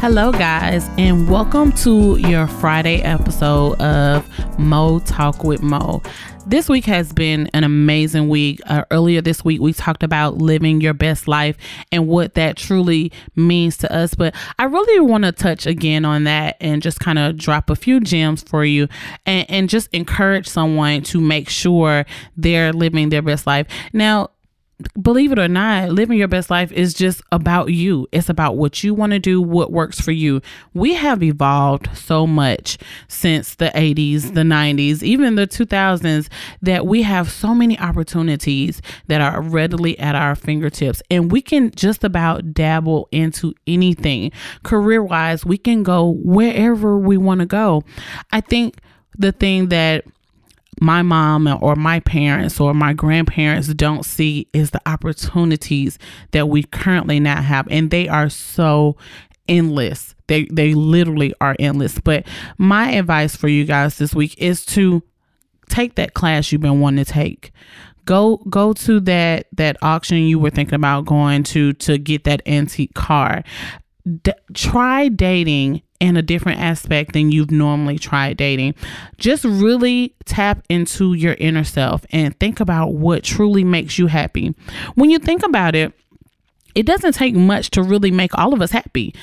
Hello, guys, and welcome to your Friday episode of Mo Talk with Mo. This week has been an amazing week. Uh, earlier this week, we talked about living your best life and what that truly means to us. But I really want to touch again on that and just kind of drop a few gems for you and, and just encourage someone to make sure they're living their best life. Now, believe it or not, living your best life is just about you. It's about what you want to do, what works for you. We have evolved so much since the 80s, the 90s, even the 2000s that we have so many opportunities that are readily at our fingertips and we can just about dabble into anything. Career wise, we can go wherever we want to go. I think the thing that my mom or my parents or my grandparents don't see is the opportunities that we currently now have. And they are so endless. They they literally are endless. But my advice for you guys this week is to take that class you've been wanting to take. Go go to that that auction you were thinking about going to to get that antique car. D- try dating in a different aspect than you've normally tried dating. Just really tap into your inner self and think about what truly makes you happy. When you think about it, it doesn't take much to really make all of us happy.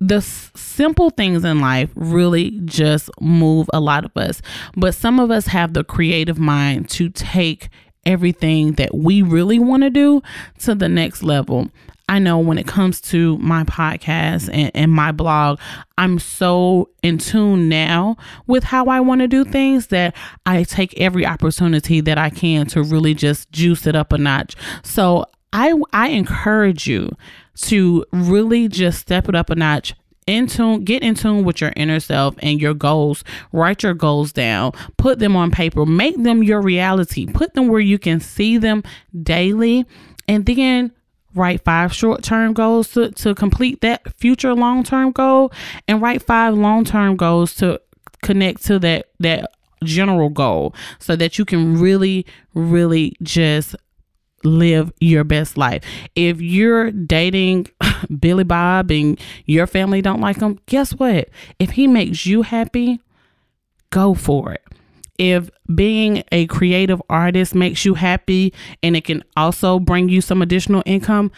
The s- simple things in life really just move a lot of us. But some of us have the creative mind to take everything that we really want to do to the next level. I know when it comes to my podcast and, and my blog, I'm so in tune now with how I want to do things that I take every opportunity that I can to really just juice it up a notch. So I I encourage you to really just step it up a notch in tune get in tune with your inner self and your goals write your goals down put them on paper make them your reality put them where you can see them daily and then write five short term goals to, to complete that future long term goal and write five long term goals to connect to that that general goal so that you can really really just live your best life. If you're dating Billy Bob and your family don't like him, guess what? If he makes you happy, go for it. If being a creative artist makes you happy and it can also bring you some additional income,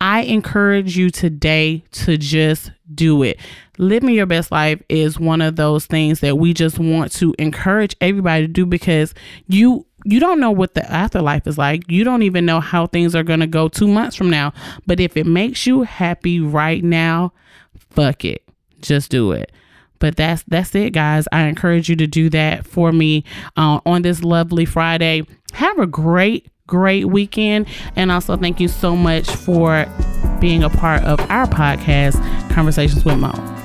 I encourage you today to just do it. Living your best life is one of those things that we just want to encourage everybody to do because you you don't know what the afterlife is like. You don't even know how things are going to go 2 months from now. But if it makes you happy right now, fuck it. Just do it. But that's that's it, guys. I encourage you to do that for me uh, on this lovely Friday. Have a great great weekend. And also, thank you so much for being a part of our podcast, Conversations with Mo.